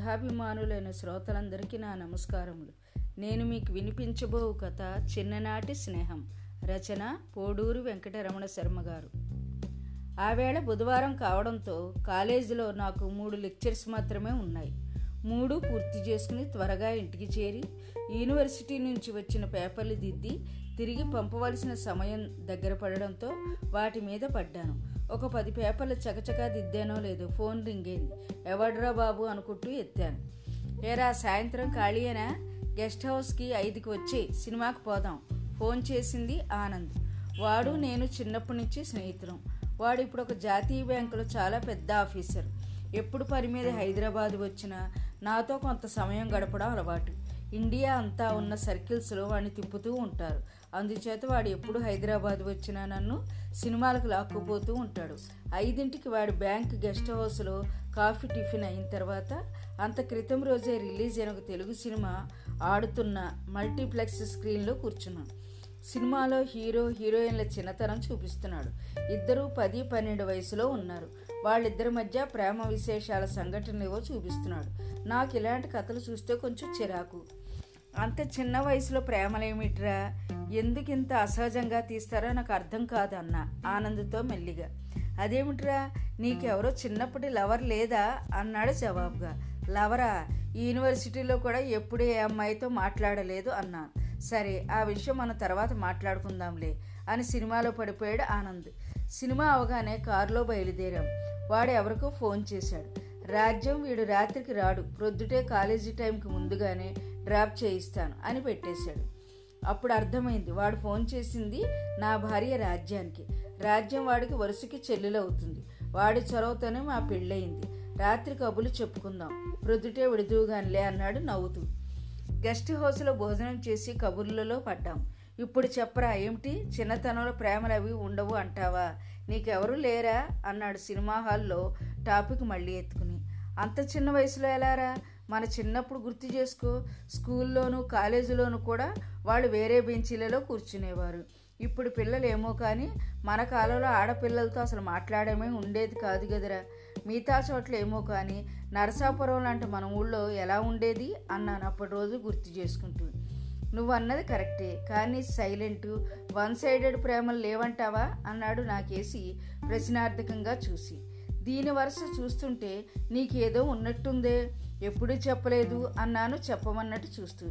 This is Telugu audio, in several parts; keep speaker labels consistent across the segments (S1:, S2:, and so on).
S1: కథాభిమానులైన శ్రోతలందరికీ నా నమస్కారములు. నేను మీకు వినిపించబో కథ చిన్ననాటి స్నేహం. రచన పోడూరు వెంకటరమణ శర్మ గారు. ఆవేళ బుధవారం కావడంతో కాలేజీలో నాకు మూడు లెక్చర్స్ మాత్రమే ఉన్నాయి. మూడు పూర్తి చేసుకుని త్వరగా ఇంటికి చేరి యూనివర్సిటీ నుంచి వచ్చిన పేపర్లు దిద్ది తిరిగి పంపవలసిన సమయం దగ్గర పడడంతో వాటి మీద పడ్డాను. ఒక పది పేపర్లు చకచకా దిద్దానో లేదు ఫోన్ రింగింది. ఎవడ్రా బాబు అనుకుంటూ ఎత్తాను. ఏరా సాయంత్రం ఖాళీయేనా? గెస్ట్ హౌస్కి ఐదుకి వచ్చి సినిమాకి పోదాం. ఫోన్ చేసింది ఆనంద్. వాడు నేను చిన్నప్పటి నుంచి స్నేహితులం. వాడు ఇప్పుడు ఒక జాతీయ బ్యాంకులో చాలా పెద్ద ఆఫీసర్. ఎప్పుడు పని మీద హైదరాబాద్ వచ్చినా నాతో కొంత సమయం గడపడం అలవాటు. ఇండియా అంతా ఉన్న సర్కిల్స్లో వాడిని తిప్పుతూ ఉంటారు. అందుచేత వాడు ఎప్పుడు హైదరాబాద్ వచ్చినా నన్ను సినిమాలకు లాక్కుపోతూ ఉంటాడు. ఐదింటికి వాడు బ్యాంక్ గెస్ట్ హౌస్లో కాఫీ టిఫిన్ అయిన తర్వాత అంత క్రితం రోజే రిలీజ్ అయిన ఒక తెలుగు సినిమా ఆడుతున్న మల్టీప్లెక్స్ స్క్రీన్లో కూర్చున్నాను సినిమాలో హీరో హీరోయిన్ల చిన్నతనం చూపిస్తున్నాడు. ఇద్దరు పది పన్నెండు వయసులో ఉన్నారు. వాళ్ళిద్దరి మధ్య ప్రేమ విశేషాల సంఘటనలేవో చూపిస్తున్నాడు. నాకు ఇలాంటి కథలు చూస్తే కొంచెం చిరాకు. అంత చిన్న వయసులో ప్రేమలేమిట్రా? ఎందుకు ఇంత అసహజంగా తీస్తారో నాకు అర్థం కాదు అన్న ఆనందంతో మెల్లిగా. అదేమిట్రా? నీకెవరో చిన్నప్పటి లవర్ లేదా? అన్నాడు జవాబుగా. లవరా? యూనివర్సిటీలో కూడా ఎప్పుడు ఏ అమ్మాయితో మాట్లాడలేదు అన్నా. సరే ఆ విషయం మనం తర్వాత మాట్లాడుకుందాంలే అని సినిమాలో పడిపోయాడు ఆనంద్. సినిమా అవగానే కారులో బయలుదేరాం. వాడు ఎవరికో ఫోన్ చేశాడు. రాజ్యం వీడు రాత్రికి రాడు. ప్రొద్దుటే కాలేజీ టైంకి ముందుగానే డ్రాప్ చేయిస్తాను అని పెట్టేశాడు. అప్పుడు అర్థమైంది వాడు ఫోన్ చేసింది నా భార్య రాజ్యానికి. రాజ్యం వాడికి వరుసకి చెల్లెలవుతుంది వాడి చొరవతోనే మా పెళ్ళయింది. రాత్రి కబులు చెప్పుకుందాం. ప్రొద్దుటే విడుదువుగానిలే అన్నాడు నవ్వుతూ. గెస్ట్ హౌస్లో భోజనం చేసి కబుర్లలో పడ్డాం. ఇప్పుడు చెప్పరా ఏమిటి? చిన్నతనంలో ప్రేమలు అవి ఉండవు అంటావా? నీకెవరు లేరా? అన్నాడు సినిమా హాల్లో టాపిక్ మళ్ళీ ఎత్తుకుని. అంత చిన్న వయసులో ఎలారా? మన చిన్నప్పుడు గుర్తు చేసుకో. స్కూల్లోనూ కాలేజీలోనూ కూడా వాళ్ళు వేరే బెంచీలలో కూర్చునేవారు. ఇప్పుడు పిల్లలు ఏమో కానీ మన కాలంలో ఆడపిల్లలతో అసలు మాట్లాడమే ఉండేది కాదు కదరా. మిగతా చోట్ల ఏమో కానీ నరసాపురం లాంటి మన ఊళ్ళో ఎలా ఉండేది? అన్నాను అప్పటి రోజు గుర్తు చేసుకుంటూ. నువ్వు అన్నది కరెక్టే. కానీ సైలెంట్ వన్ సైడెడ్ ప్రేమలు లేవంటావా? అన్నాడు నాకేసి ప్రశ్నార్థకంగా చూసి. దీని వరుస చూస్తుంటే నీకేదో ఉన్నట్టుందే. ఎప్పుడూ చెప్పలేదు అన్నాను చెప్పమన్నట్టు చూస్తూ.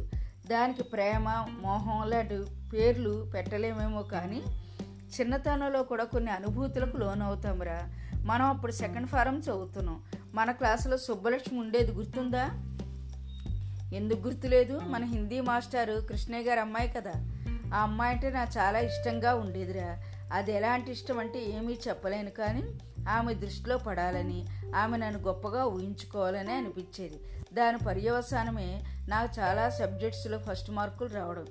S1: దానికి ప్రేమ మోహం లాంటి పేర్లు పెట్టలేమేమో కానీ చిన్నతనంలో కూడా కొన్ని అనుభూతులకు లోనవుతాంరా. మనం అప్పుడు సెకండ్ ఫారం చదువుతున్నాం. మన క్లాసులో సుబ్బలక్ష్మి ఉండేది గుర్తుందా? ఎందుకు గుర్తులేదు? మన హిందీ మాస్టారు కృష్ణయ్య గారు అమ్మాయి కదా. ఆ అమ్మాయి అంటే నాకు చాలా ఇష్టంగా ఉండేదిరా. అది ఎలాంటి ఇష్టం అంటే ఏమీ చెప్పలేను కానీ ఆమె దృష్టిలో పడాలని ఆమె నన్ను గొప్పగా ఊహించుకోవాలని అనిపించేది. దాని పర్యవసానమే నాకు చాలా సబ్జెక్ట్స్లో ఫస్ట్ మార్కులు రావడం.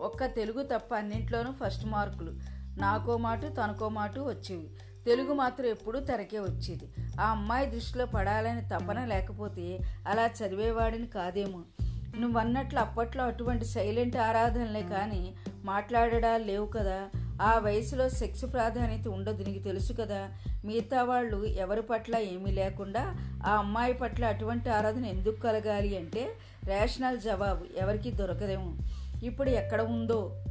S1: ఒక్క తెలుగు తప్ప అన్నింట్లోనూ ఫస్ట్ మార్కులు. నాకో మాట తనకో మాట వచ్చేవి. తెలుగు మాత్రం ఎప్పుడూ తెరకే వచ్చేది. ఆ అమ్మాయి దృష్టిలో పడాలని తపన లేకపోతే అలా చదివేవాడిని కాదేమో. నువ్వన్నట్లు అప్పట్లో అటువంటి సైలెంట్ ఆరాధనలే కానీ మాట్లాడడా లేవు కదా. ఆ వయసులో సెక్స్ ప్రాధాన్యత ఉండదు నీకు తెలుసు కదా. మిగతా వాళ్ళు ఎవరి పట్ల ఏమీ లేకుండా ఆ అమ్మాయి పట్ల అటువంటి ఆరాధన ఎందుకు కలగాలి అంటే రేషనల్ జవాబు ఎవరికి దొరకదేమో. ఇప్పుడు ఎక్కడ ఉందో.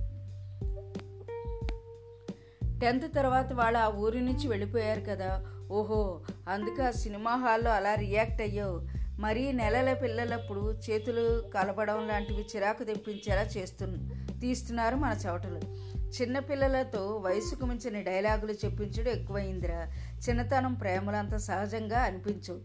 S1: టెన్త్ తర్వాత వాళ్ళు ఆ ఊరి నుంచి వెళ్ళిపోయారు కదా. ఓహో అందుకే ఆ సినిమా హాల్లో అలా రియాక్ట్ అయ్యావు. మరీ నెలల పిల్లలప్పుడు చేతులు కలపడం లాంటివి చిరాకు తెప్పించేలా చేస్తు తీస్తున్నారు మన చవటలు. చిన్నపిల్లలతో వయసుకు మించిన డైలాగులు చెప్పించడం ఎక్కువైందిరా. చిన్నతనం ప్రేమలంత సహజంగా అనిపించవు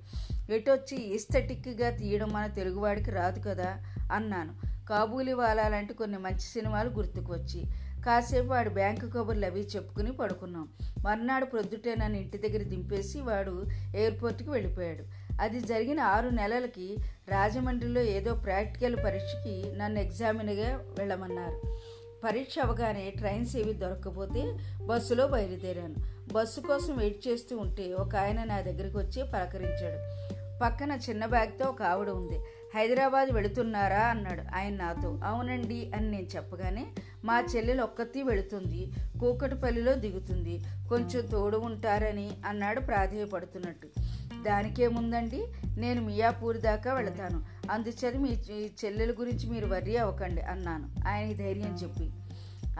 S1: ఎటొచ్చి ఈస్థెటిక్గా తీయడం మన తెలుగువాడికి రాదు కదా అన్నాను. కాబూలి వాలా లాంటి కొన్ని మంచి సినిమాలు గుర్తుకు వచ్చి కాసేపు వాడు బ్యాంకు కబుర్లు అవి చెప్పుకుని పడుకున్నాం. మర్నాడు ప్రొద్దుటే నన్ను ఇంటి దగ్గర దింపేసి వాడు ఎయిర్పోర్ట్కి వెళ్ళిపోయాడు. అది జరిగిన ఆరు నెలలకి రాజమండ్రిలో ఏదో ప్రాక్టికల్ పరీక్షకి నన్ను ఎగ్జామిన్గా వెళ్ళమన్నారు. పరీక్ష అవగానే ట్రైన్స్ ఏవి దొరకకపోతే బస్సులో బయలుదేరాను. బస్సు కోసం వెయిట్ చేస్తూ ఉంటే ఒక ఆయన నా దగ్గరికి వచ్చి పలకరించాడు. పక్కన చిన్న బ్యాగ్తో ఒక ఆవిడ ఉంది. హైదరాబాద్ వెళుతున్నారా? అన్నాడు. ఆయన నాతో అవునండి అని నేను చెప్పగానే మా చెల్లెలు ఒక్కతి వెళుతుంది. కూకటిపల్లిలో దిగుతుంది. కొంచెం తోడు ఉంటారని అన్నాడు ప్రాధేయపడుతున్నట్టు. దానికేముందండి? నేను మియాపూర్ దాకా వెళతాను. అందుచేత మీ చెల్లెల గురించి మీరు వర్రీ అవ్వకండి అన్నాను. ఆయనకి ధైర్యం చెప్పి.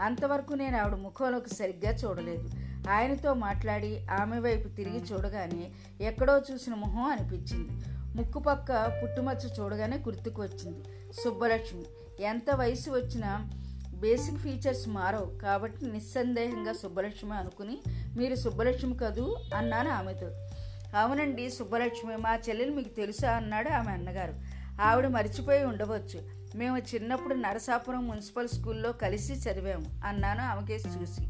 S1: అంతవరకు నేను ఆవిడ ముఖంలోకి సరిగ్గా చూడలేదు. ఆయనతో మాట్లాడి ఆమె వైపు తిరిగి చూడగానే ఎక్కడో చూసిన మొహం అనిపించింది. ముక్కు పక్క పుట్టుమచ్చ చూడగానే గుర్తుకు వచ్చింది సుబ్బలక్ష్మి ఎంత వయసు వచ్చినా బేసిక్ ఫీచర్స్ మారవు కాబట్టి నిస్సందేహంగా సుబ్బలక్ష్మి అనుకుని మీరు సుబ్బలక్ష్మి కదూ? అన్నాను ఆమెతో. అవునండి సుబ్బలక్ష్మి మా చెల్లెలు మీకు తెలుసా అన్నాడు ఆమె అన్నగారు. ఆవిడ మర్చిపోయి ఉండవచ్చు. మేము చిన్నప్పుడు నరసాపురం మున్సిపల్ స్కూల్లో కలిసి చదివాము అన్నాను ఆమెకేసి చూసి.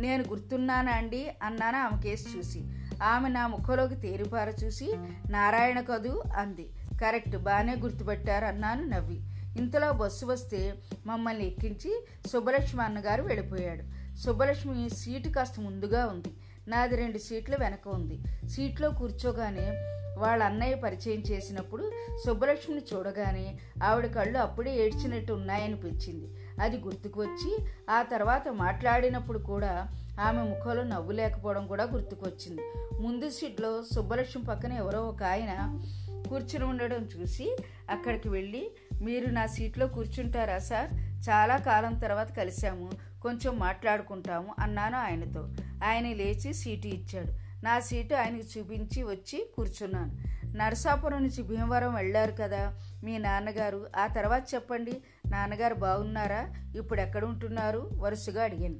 S1: నేను గుర్తున్నానా అండి అన్నాను ఆమెకేసి చూసి. ఆమె నా ముఖంలోకి తేరిపార చూసి నారాయణ కదు అంది. కరెక్ట్ బాగానే గుర్తుపెట్టారు అన్నాను నవ్వి. ఇంతలో బస్సు వస్తే మమ్మల్ని ఎక్కించి సుబ్బలక్ష్మి అన్నగారు వెళ్ళిపోయాడు. సుబ్బలక్ష్మి సీటు కాస్త ముందుగా ఉంది. నాది రెండు సీట్లు వెనక ఉంది. సీట్లో కూర్చోగానే వాళ్ళ అన్నయ్య పరిచయం చేసినప్పుడు సుబ్బలక్ష్మిని చూడగానే ఆవిడ కళ్ళు అప్పుడే ఏడ్చినట్టు ఉన్నాయనిపించింది. అది గుర్తుకు వచ్చి ఆ తర్వాత మాట్లాడినప్పుడు కూడా ఆమె ముఖంలో నవ్వు లేకపోవడం కూడా గుర్తుకొచ్చింది ముందు సీట్లో సుబ్బలక్ష్మి పక్కన ఎవరో ఒక ఆయన కూర్చుని ఉండడం చూసి అక్కడికి వెళ్ళి మీరు నా సీట్లో కూర్చుంటారా సార్? చాలా కాలం తర్వాత కలిశాము. కొంచెం మాట్లాడుకుంటాము అన్నాను ఆయనతో. ఆయన లేచి సీటు ఇచ్చాడు. నా సీటు ఆయనకి చూపించి వచ్చి కూర్చున్నాను. నరసాపురం నుంచి భీమవరం వెళ్ళారు కదా మీ నాన్నగారు. ఆ తర్వాత చెప్పండి. నాన్నగారు బాగున్నారా? ఇప్పుడు ఎక్కడ ఉంటున్నారు? వరుసగా అడిగాను.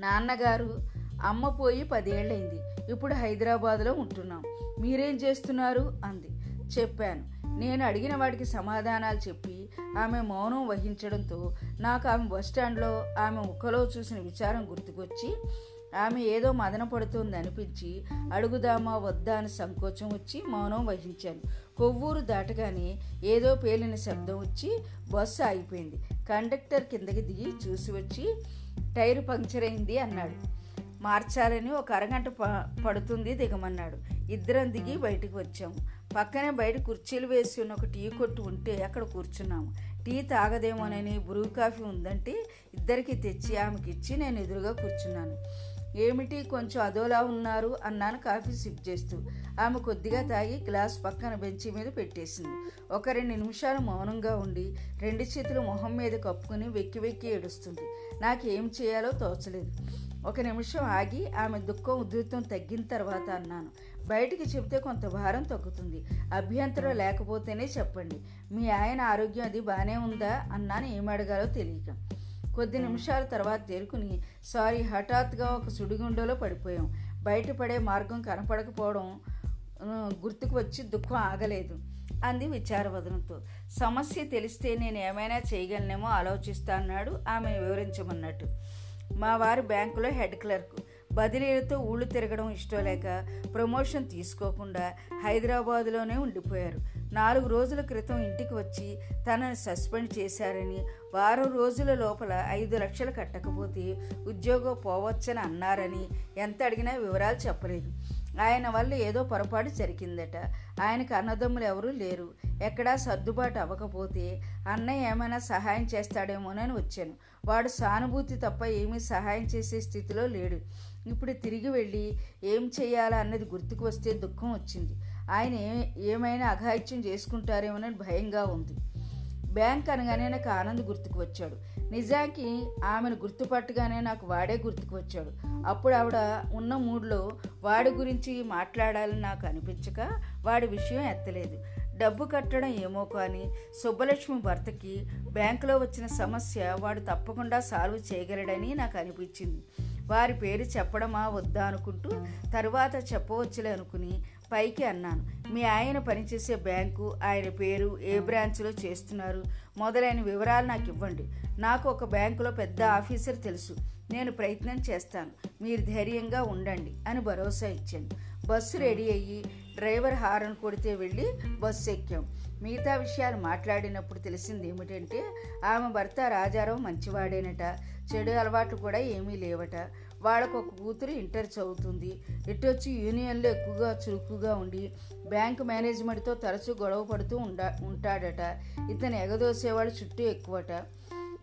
S1: నాన్నగారు అమ్మ పోయి పదేళ్ళైంది. ఇప్పుడు హైదరాబాద్లో ఉంటున్నాం. మీరేం చేస్తున్నారు? అంది. చెప్పాను. నేను అడిగిన వాడికి సమాధానాలు చెప్పి ఆమె మౌనం వహించడంతో నాకు ఆమె బస్టాండ్లో ఆమె ముఖలో చూసిన విచారం గుర్తుకొచ్చి ఆమె ఏదో మదన పడుతుంది అనిపించి అడుగుదామా వద్దా అని సంకోచం వచ్చి మౌనం వహించాను. కొవ్వూరు దాటగానే ఏదో పేలిన శబ్దం వచ్చి బస్సు ఆగిపోయింది. కండక్టర్ కిందకి దిగి చూసి వచ్చి టైరు పంక్చర్ అయింది అన్నాడు. మార్చాలని ఒక అరగంట పడుతుంది దిగమన్నాడు. ఇద్దరం దిగి బయటికి వచ్చాము. పక్కనే బయట కుర్చీలు వేసి ఉన్న ఒక టీ కొట్టు ఉంటే అక్కడ కూర్చున్నాము. టీ తాగదేమోనని బ్రూ కాఫీ ఉందంటే ఇద్దరికి తెచ్చి ఆమెకి ఇచ్చి నేను ఎదురుగా కూర్చున్నాను. ఏమిటి కొంచెం అదోలా ఉన్నారు అన్నాను కాఫీ సిప్ చేస్తూ. ఆమె కొద్దిగా తాగి గ్లాస్ పక్కన బెంచి మీద పెట్టేసింది. ఒక రెండు నిమిషాలు మౌనంగా ఉండి రెండు చేతులు మొహం మీద కప్పుకుని వెక్కి వెక్కి ఏడుస్తుంది. నాకు ఏం చేయాలో తోచలేదు. ఒక నిమిషం ఆగి ఆమె దుఃఖం ఉధృతం తగ్గిన తర్వాత అన్నాను. బయటికి చెబితే కొంత భారం తగ్గుతుంది. అభ్యంతరం లేకపోతేనే చెప్పండి. మీ ఆయన ఆరోగ్యం అది బాగానే ఉందా? అన్నాను. ఏమడగాలో తెలియక. కొద్ది నిమిషాల తర్వాత తేరుకుని సారీ హఠాత్తుగా ఒక సుడిగుండలో పడిపోయాం. బయటపడే మార్గం కనపడకపోవడం గుర్తుకు వచ్చి దుఃఖం ఆగలేదు అంది విచారవదనంతో. సమస్య తెలిస్తే నేను ఏమైనా చేయగలనేమో ఆలోచిస్తా అన్నాడు. ఆమె వివరించమన్నట్టు. మా వారు బ్యాంకులో హెడ్ క్లర్క్. బదిలీలతో ఊళ్ళు తిరగడం ఇష్టం లేక ప్రమోషన్ తీసుకోకుండా హైదరాబాదులోనే ఉండిపోయారు. నాలుగు రోజుల క్రితం ఇంటికి వచ్చి తనని సస్పెండ్ చేశారని వారం రోజుల లోపల ఐదు లక్షలు కట్టకపోతే ఉద్యోగం పోవచ్చని అన్నారని ఎంత అడిగినా వివరాలు చెప్పలేదు. ఆయన వల్ల ఏదో పొరపాటు జరిగిందట. ఆయనకు అన్నదమ్ములు ఎవరూ లేరు. ఎక్కడా సర్దుబాటు అవ్వకపోతే అన్నయ్య ఏమైనా సహాయం చేస్తాడేమోనని వచ్చాను. వాడు సానుభూతి తప్ప ఏమీ సహాయం చేసే స్థితిలో లేడు. ఇప్పుడు తిరిగి వెళ్ళి ఏం చేయాలా అన్నది గుర్తుకు వస్తే దుఃఖం వచ్చింది. ఆయన ఏమైనా అఘాయిత్యం చేసుకుంటారేమోనని భయంగా ఉంది. బ్యాంక్ అనగానే నాకు ఆనంద్ గుర్తుకు వచ్చాడు. నిజానికి ఆమెను గుర్తుపట్టగానే నాకు వాడే గుర్తుకు వచ్చాడు అప్పుడు ఆవిడ ఉన్న మూడ్లో వాడి గురించి మాట్లాడాలని నాకు అనిపించక వాడి విషయం ఎత్తలేదు. డబ్బు కట్టడం ఏమో కానీ సుబ్బలక్ష్మి భర్తకి బ్యాంకులో వచ్చిన సమస్య వాడు తప్పకుండా సాల్వ్ చేయగలడని నాకు అనిపించింది. వారి పేరు చెప్పడమా వద్దా అనుకుంటూ తర్వాత చెప్పవచ్చులే అనుకుని పైకి అన్నాను. మీ ఆయన పనిచేసే బ్యాంకు ఆయన పేరు ఏ బ్రాంచ్లో చేస్తున్నారు? మొదలైన వివరాలు నాకు ఇవ్వండి. నాకు ఒక బ్యాంకులో పెద్ద ఆఫీసర్ తెలుసు. నేను ప్రయత్నం చేస్తాను. మీరు ధైర్యంగా ఉండండి అని భరోసా ఇచ్చాను. బస్సు రెడీ అయ్యి డ్రైవర్ హారన్ కొడితే వెళ్ళి బస్సు ఎక్కాం. మిగతా విషయాలు మాట్లాడినప్పుడు తెలిసింది ఏమిటంటే ఆమె భర్త రాజారావు మంచివాడేనట. చెడు అలవాట్లు కూడా ఏమీ లేవట. వాళ్ళకు ఒక కూతురు ఇంటర్ చదువుతుంది. ఇటొచ్చి యూనియన్లో ఎక్కువగా చురుకుగా ఉండి బ్యాంకు మేనేజ్మెంట్తో తరచూ గొడవ పడుతూ ఉండా ఉంటాడట. ఇతను ఎగదోసేవాళ్ళు చుట్టూ ఎక్కువట.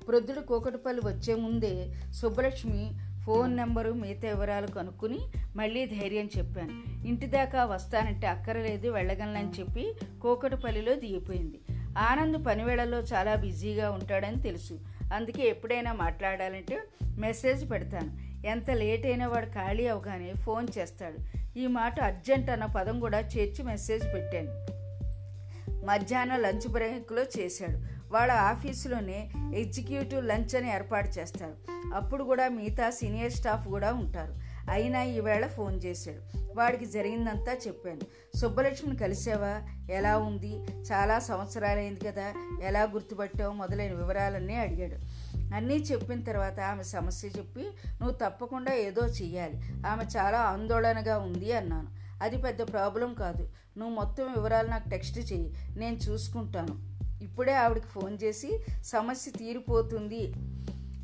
S1: ప్రొద్దుడు కోకటిపల్లి వచ్చే ముందే సుబ్బలక్ష్మి ఫోన్ నెంబరు మిగతా వివరాలు కనుక్కుని మళ్ళీ ధైర్యం చెప్పాను. ఇంటి దాకా వస్తానంటే అక్కరలేదు వెళ్ళగలనని చెప్పి కోకటపల్లిలో దిగిపోయింది. ఆనంద్ పనివేళలో చాలా బిజీగా ఉంటాడని తెలుసు. అందుకే ఎప్పుడైనా మాట్లాడాలంటే మెసేజ్ పెడతాను. ఎంత లేట్ అయినా వాడు ఖాళీ అవగానే ఫోన్ చేస్తాడు. ఈ మాట అర్జెంట్ అన్న పదం కూడా చేర్చి మెసేజ్ పెట్టాను. మధ్యాహ్నం లంచ్ బ్రేక్లో చేశాడు. వాళ్ళ ఆఫీసులోనే ఎగ్జిక్యూటివ్ లంచ్ అని ఏర్పాటు చేస్తారు. అప్పుడు కూడా మిగతా సీనియర్ స్టాఫ్ కూడా ఉంటారు. అయినా ఈవేళ ఫోన్ చేశాడు. వాడికి జరిగిందంతా చెప్పాను. సుబ్బలక్ష్మిని కలిసావా? ఎలా ఉంది? చాలా సంవత్సరాలైంది కదా. ఎలా గుర్తుపట్టావు? మొదలైన వివరాలన్నీ అడిగాడు. అన్నీ చెప్పిన తర్వాత ఆమె సమస్య చెప్పి నువ్వు తప్పకుండా ఏదో చెయ్యాలి. ఆమె చాలా ఆందోళనగా ఉంది అన్నాను. అది పెద్ద ప్రాబ్లం కాదు. నువ్వు మొత్తం వివరాలు నాకు టెక్స్ట్ చెయ్యి. నేను చూసుకుంటాను. ఇప్పుడే ఆవిడకి ఫోన్ చేసి సమస్య తీరిపోతుంది.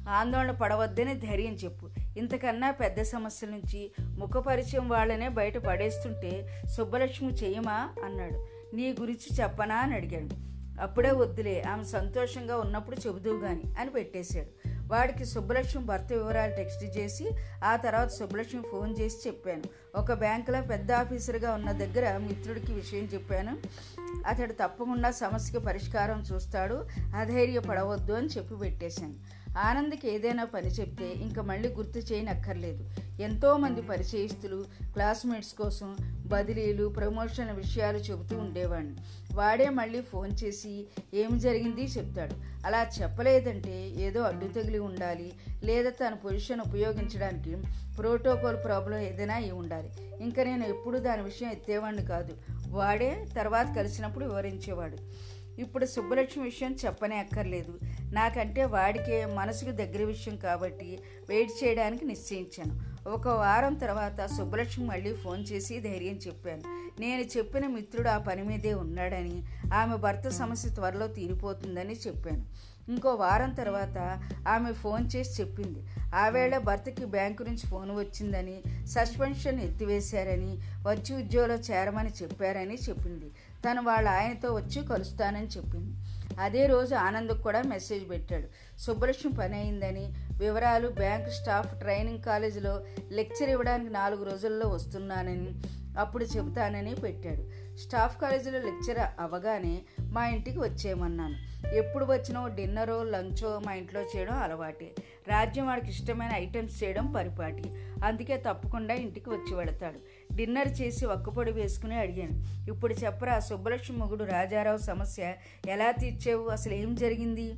S1: ఆందోళన పడవద్దని ధైర్యం చెప్పు. ఇంతకన్నా పెద్ద సమస్య నుంచి ముఖపరిచయం వాళ్ళనే బయట పడేస్తుంటే సుబ్బలక్ష్మి చెయ్యమా అన్నాడు. నీ గురించి చెప్పనా అని అడిగాడు. అప్పుడే వద్దులే ఆమె సంతోషంగా ఉన్నప్పుడు చెబుదువు గాని అని పెట్టేశాడు. వాడికి సుబ్బలక్ష్మి భర్త వివరాలు టెక్స్ట్ చేసి ఆ తర్వాత సుబ్బలక్ష్మి ఫోన్ చేసి చెప్పాను. ఒక బ్యాంకులో పెద్ద ఆఫీసర్గా ఉన్న దగ్గర మిత్రుడికి విషయం చెప్పాను. అతడు తప్పకుండా సమస్యకి పరిష్కారం చూస్తాడు అధైర్యపడవద్దు అని చెప్పి పెట్టేశాను. ఆనంద్కి ఏదైనా పని చెప్తే ఇంకా మళ్ళీ గుర్తు చేయనక్కర్లేదు. ఎంతోమంది పరిచయస్తులు క్లాస్మేట్స్ కోసం బదిలీలు ప్రమోషన్ విషయాలు చెబుతూ ఉండేవాడిని. వాడే మళ్ళీ ఫోన్ చేసి ఏమి జరిగింది? చెప్తాడు. అలా చెప్పలేదంటే ఏదో అడ్డు తగిలి ఉండాలి లేదా తన పొజిషన్ ఉపయోగించడానికి ప్రోటోకాల్ ప్రాబ్లం ఏదైనా అయి ఉండాలి. ఇంకా నేను ఎప్పుడు దాని విషయం ఎత్తేవాడిని కాదు. వాడే తర్వాత కలిసినప్పుడు వివరించేవాడు. ఇప్పుడు సుబ్బలక్ష్మి విషయం చెప్పనే అక్కర్లేదు. నాకంటే వాడికే మనసుకు దగ్గర విషయం కాబట్టి వెయిట్ చేయడానికి నిశ్చయించాను. ఒక వారం తర్వాత సుబ్బలక్ష్మి మళ్ళీ ఫోన్ చేసి ధైర్యం చెప్పాను. నేను చెప్పిన మిత్రుడు ఆ పని మీదే ఉన్నాడని ఆమె భర్త సమస్య త్వరలో తీరిపోతుందని చెప్పాను. ఇంకో వారం తర్వాత ఆమె ఫోన్ చేసి చెప్పింది. ఆవేళ భర్తకి బ్యాంకు నుంచి ఫోన్ వచ్చిందని సస్పెన్షన్ ఎత్తివేశారని వచ్చి ఉద్యోగంలో చేరమని చెప్పారని చెప్పింది. తను వాళ్ళ ఆయనతో వచ్చి కలుస్తానని చెప్పింది. అదే రోజు ఆనంద్కు కూడా మెసేజ్ పెట్టాడు. సుబ్బలక్ష్మి పని అయిందని వివరాలు బ్యాంక్ స్టాఫ్ ట్రైనింగ్ కాలేజీలో లెక్చర్ ఇవ్వడానికి నాలుగు రోజుల్లో వస్తున్నానని అప్పుడు చెబుతానని పెట్టాడు. స్టాఫ్ కాలేజీలో లెక్చర్ అవగానే మా ఇంటికి వచ్చేయమన్నాను. ఎప్పుడు వచ్చినో డిన్నరో లంచో మా ఇంట్లో చేయడం అలవాటే. రాజ్యం వాడికి ఇష్టమైన ఐటమ్స్ చేయడం పరిపాటి. అందుకే తప్పకుండా ఇంటికి వచ్చి వెళతాడు. డిన్నర్ చేసి ఒక్కపొడి వేసుకుని అడిగాను. ఇప్పుడు చెప్పరా సుబ్బలక్ష్మి మొగుడు రాజారావు సమస్య ఎలా తీర్చావు? అసలు ఏం జరిగింది?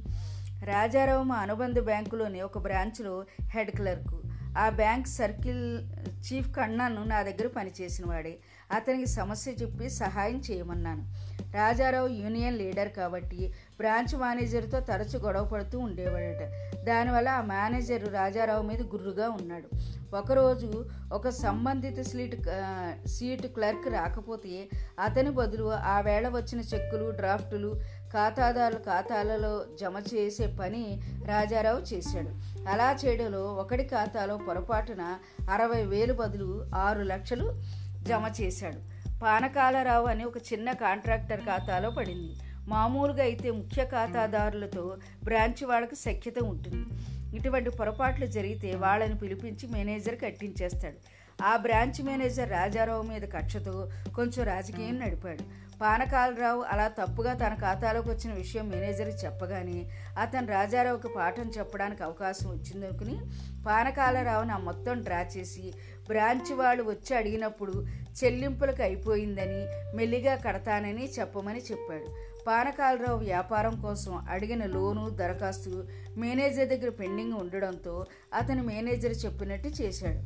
S1: రాజారావు మా అనుబంధ బ్యాంకులోని ఒక బ్రాంచ్లో హెడ్ క్లర్కు. ఆ బ్యాంక్ సర్కిల్ చీఫ్ కన్నాను నా దగ్గర పనిచేసిన వాడే అతనికి సమస్య చెప్పి సహాయం చేయమన్నాను. రాజారావు యూనియన్ లీడర్ కాబట్టి బ్రాంచ్ మేనేజర్తో తరచు గొడవ పడుతూ ఉండేవాడట. దానివల్ల ఆ మేనేజర్ రాజారావు మీద గుర్రుగా ఉన్నాడు. ఒకరోజు ఒక సంబంధిత సీట్ సీటు క్లర్క్ రాకపోతే అతని బదులు ఆ వేళ వచ్చిన చెక్కులు డ్రాఫ్టులు ఖాతాదారుల ఖాతాలలో జమ చేసే పని రాజారావు చేశాడు. అలా చేయడంలో ఒకటి ఖాతాలో పొరపాటున అరవై వేలు బదులు ఆరు లక్షలు జమ చేశాడు. పానకాలరావు అని ఒక చిన్న కాంట్రాక్టర్ ఖాతాలో పడింది. మామూలుగా అయితే ముఖ్య ఖాతాదారులతో బ్రాంచ్ వాళ్ళకు సఖ్యత ఉంటుంది. ఇటువంటి పొరపాట్లు జరిగితే వాళ్ళని పిలిపించి మేనేజర్ కట్టించేస్తాడు. ఆ బ్రాంచ్ మేనేజర్ రాజారావు మీద కక్షతో కొంచెం రాజకీయం నడిపాడు. పానకాలరావు అలా తప్పుగా తన ఖాతాలోకి వచ్చిన విషయం మేనేజర్కి చెప్పగానే అతను రాజారావుకి పాఠం చెప్పడానికి అవకాశం వచ్చిందనుకుని పానకాలరావుని ఆ మొత్తం డ్రా చేసి బ్రాంచ్ వాళ్ళు వచ్చి అడిగినప్పుడు చెల్లింపులకు అయిపోయిందని మెల్లిగా కడతానని చెప్పమని చెప్పాడు. పానకాలరావు వ్యాపారం కోసం అడిగిన లోను దరఖాస్తు మేనేజర్ దగ్గర పెండింగ్ ఉండడంతో అతని మేనేజర్ చెప్పినట్టు చేశాడు.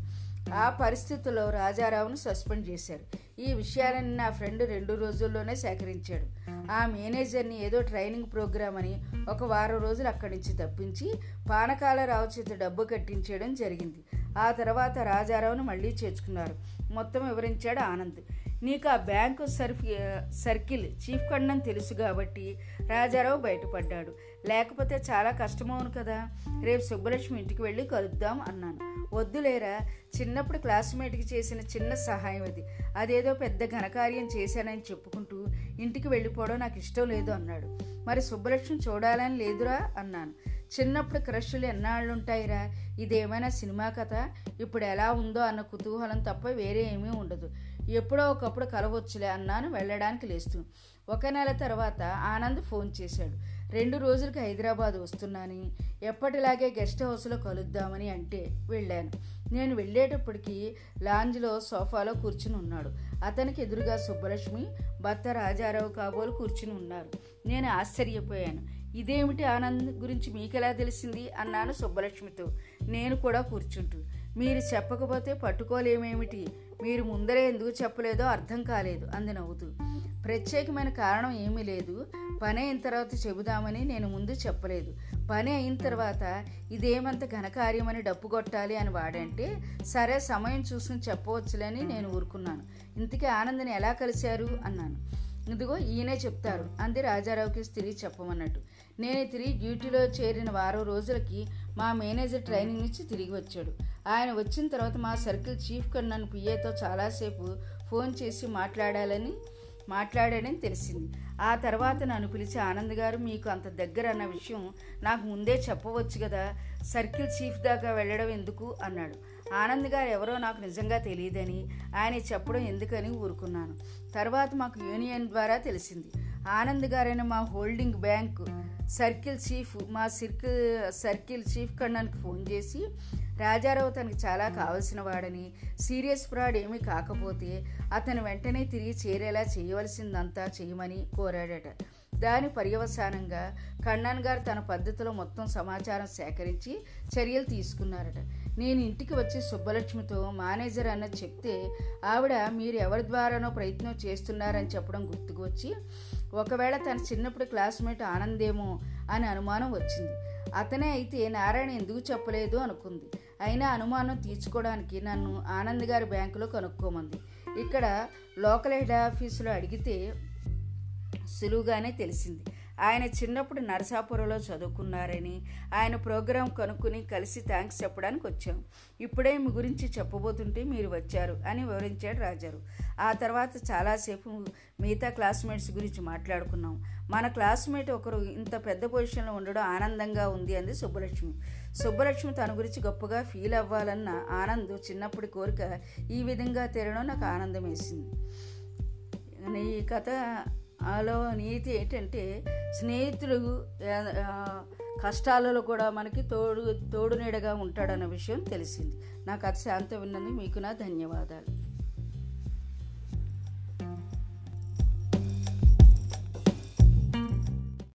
S1: ఆ పరిస్థితుల్లో రాజారావును సస్పెండ్ చేశారు. ఈ విషయాలన్నీ నా ఫ్రెండ్ రెండు రోజుల్లోనే సేకరించాడు. ఆ మేనేజర్ని ఏదో ట్రైనింగ్ ప్రోగ్రామ్ అని ఒక వారం రోజులు అక్కడి నుంచి తప్పించి పానకాల చేత డబ్బు కట్టించేయడం జరిగింది. ఆ తర్వాత రాజారావును మళ్ళీ చేర్చుకున్నారు. మొత్తం వివరించాడు ఆనంద్. నీకు ఆ బ్యాంకు సర్ఫి సర్కిల్ చీఫ్ కಣ್ಣని తెలుసు కాబట్టి రాజారావు బయటపడ్డాడు. లేకపోతే చాలా కష్టమవును కదా. రేపు సుబ్బలక్ష్మి ఇంటికి వెళ్ళి కలుద్దాం అన్నాను. వద్దులేరా చిన్నప్పుడు క్లాస్మేట్కి చేసిన చిన్న సహాయం అది. అదేదో పెద్ద ఘనకార్యం చేశానని చెప్పుకుంటూ ఇంటికి వెళ్ళిపోవడం నాకు ఇష్టం లేదు అన్నాడు. మరి సుబ్బలక్ష్మి చూడాలని లేదురా అన్నాను. చిన్నప్పుడు క్రష్లు ఎన్నాళ్ళు ఉంటాయిరా ఇదేమైనా సినిమా కథ? ఇప్పుడు ఎలా ఉందో అన్న కుతూహలం తప్ప వేరే ఏమీ ఉండదు. ఎప్పుడో ఒకప్పుడు కలవచ్చులే అన్నాను వెళ్ళడానికి లేస్తూ. ఒక నెల తర్వాత ఆనంద్ ఫోన్ చేశాడు. రెండు రోజులకి హైదరాబాద్ వస్తున్నానని ఎప్పటిలాగే గెస్ట్ హౌస్లో కలుద్దామని అంటే వెళ్ళాను. నేను వెళ్ళేటప్పటికి లాంజ్లో సోఫాలో కూర్చుని ఉన్నాడు. అతనికి ఎదురుగా సుబ్బలక్ష్మి భర్త రాజారావు కాబోలు కూర్చుని ఉన్నారు. నేను ఆశ్చర్యపోయాను. ఇదేమిటి ఆనంద్ గురించి మీకెలా తెలిసింది? అన్నాను సుబ్బలక్ష్మితో. నేను కూడా కూర్చుంటూ. మీరు చెప్పకపోతే పట్టుకోలేమేమిటి? మీరు ముందరే ఎందుకు చెప్పలేదో అర్థం కాలేదు అంది నవ్వుతూ. ప్రత్యేకమైన కారణం ఏమీ లేదు. పని అయిన తర్వాత చెబుదామని నేను ముందు చెప్పలేదు. పని అయిన తర్వాత ఇదేమంత ఘనకార్యమని డప్పు కొట్టాలి అని వాడంటే సరే సమయం చూసుకుని చెప్పవచ్చులని నేను ఊరుకున్నాను. ఇంతకీ ఆనందని ఎలా కలిశారు? అన్నాను. ఇదిగో ఈయనే చెప్తారు అంది రాజారావుకి తిరిగి చెప్పమన్నట్టు. నేను తిరిగి డ్యూటీలో చేరిన వారం రోజులకి మా మేనేజర్ ట్రైనింగ్ నుంచి తిరిగి వచ్చాడు. ఆయన వచ్చిన తర్వాత మా సర్కిల్ చీఫ్ కన్నా పిఏతో చాలాసేపు ఫోన్ చేసి మాట్లాడాలని మాట్లాడాడని తెలిసింది. ఆ తర్వాత నన్ను పిలిచి ఆనంద్ గారు మీకు అంత దగ్గర అన్న విషయం నాకు ముందే చెప్పవచ్చు కదా సర్కిల్ చీఫ్ దాకా వెళ్ళడం ఎందుకు? అన్నాడు. ఆనంద్ గారు ఎవరో నాకు నిజంగా తెలియదని ఆయన చెప్పడం ఎందుకని ఊరుకున్నాను. తర్వాత మాకు యూనియన్ ద్వారా తెలిసింది. ఆనంద్ గారైన మా హోల్డింగ్ బ్యాంక్ సర్కిల్ చీఫ్ మా సర్కిల్ సర్కిల్ చీఫ్ కన్నానికి ఫోన్ చేసి రాజారావు తనకి చాలా కావలసిన వాడని సీరియస్ ఫ్రాడ్ ఏమీ కాకపోతే అతను వెంటనే తిరిగి చేరేలా చేయవలసిందంతా చేయమని కోరాడట. దాని పర్యవసానంగా కన్నాన్ గారు తన పద్ధతిలో మొత్తం సమాచారం సేకరించి చర్యలు తీసుకున్నారట. నేను ఇంటికి వచ్చి సుబ్బలక్ష్మితో మేనేజర్ అన్నది చెప్తే ఆవిడ మీరు ఎవరి ద్వారానో ప్రయత్నం చేస్తున్నారని చెప్పడం గుర్తుకు వచ్చి ఒకవేళ తన చిన్నప్పుడు క్లాస్మేట్ ఆనందేమో అని అనుమానం వచ్చింది. అతనే అయితే నారాయణ ఎందుకు చెప్పలేదు అనుకుంది. అయినా అనుమానం తీర్చుకోవడానికి నన్ను ఆనంద్ గారి బ్యాంకులో కనుక్కోమంది. ఇక్కడ లోకల్ హెడ్ ఆఫీసులో అడిగితే సులువుగానే తెలిసింది. ఆయన చిన్నప్పుడు నరసాపురంలో చదువుకున్నారని ఆయన ప్రోగ్రాం కనుక్కుని కలిసి థ్యాంక్స్ చెప్పడానికి వచ్చాం. ఇప్పుడే మీ గురించి చెప్పబోతుంటే మీరు వచ్చారు అని వివరించాడు రాజారు. ఆ తర్వాత చాలాసేపు మిగతా క్లాస్మేట్స్ గురించి మాట్లాడుకున్నాం. మన క్లాస్మేట్ ఒకరు ఇంత పెద్ద పొజిషన్లో ఉండడం ఆనందంగా ఉంది అంది సుబ్బలక్ష్మి. సుబ్బలక్ష్మి తన గురించి గొప్పగా ఫీల్ అవ్వాలన్న ఆనంద్ చిన్నప్పటి కోరిక ఈ విధంగా తీరడం నాకు ఆనందం వేసింది ఈ కథ ఆలో నీతి ఏంటంటే స్నేహితుడు కష్టాలలో కూడా మనకి తోడు తోడు నీడగా ఉంటాడన్న విషయం తెలిసింది. నాకు అది శాంతం విన్నది మీకు నా ధన్యవాదాలు.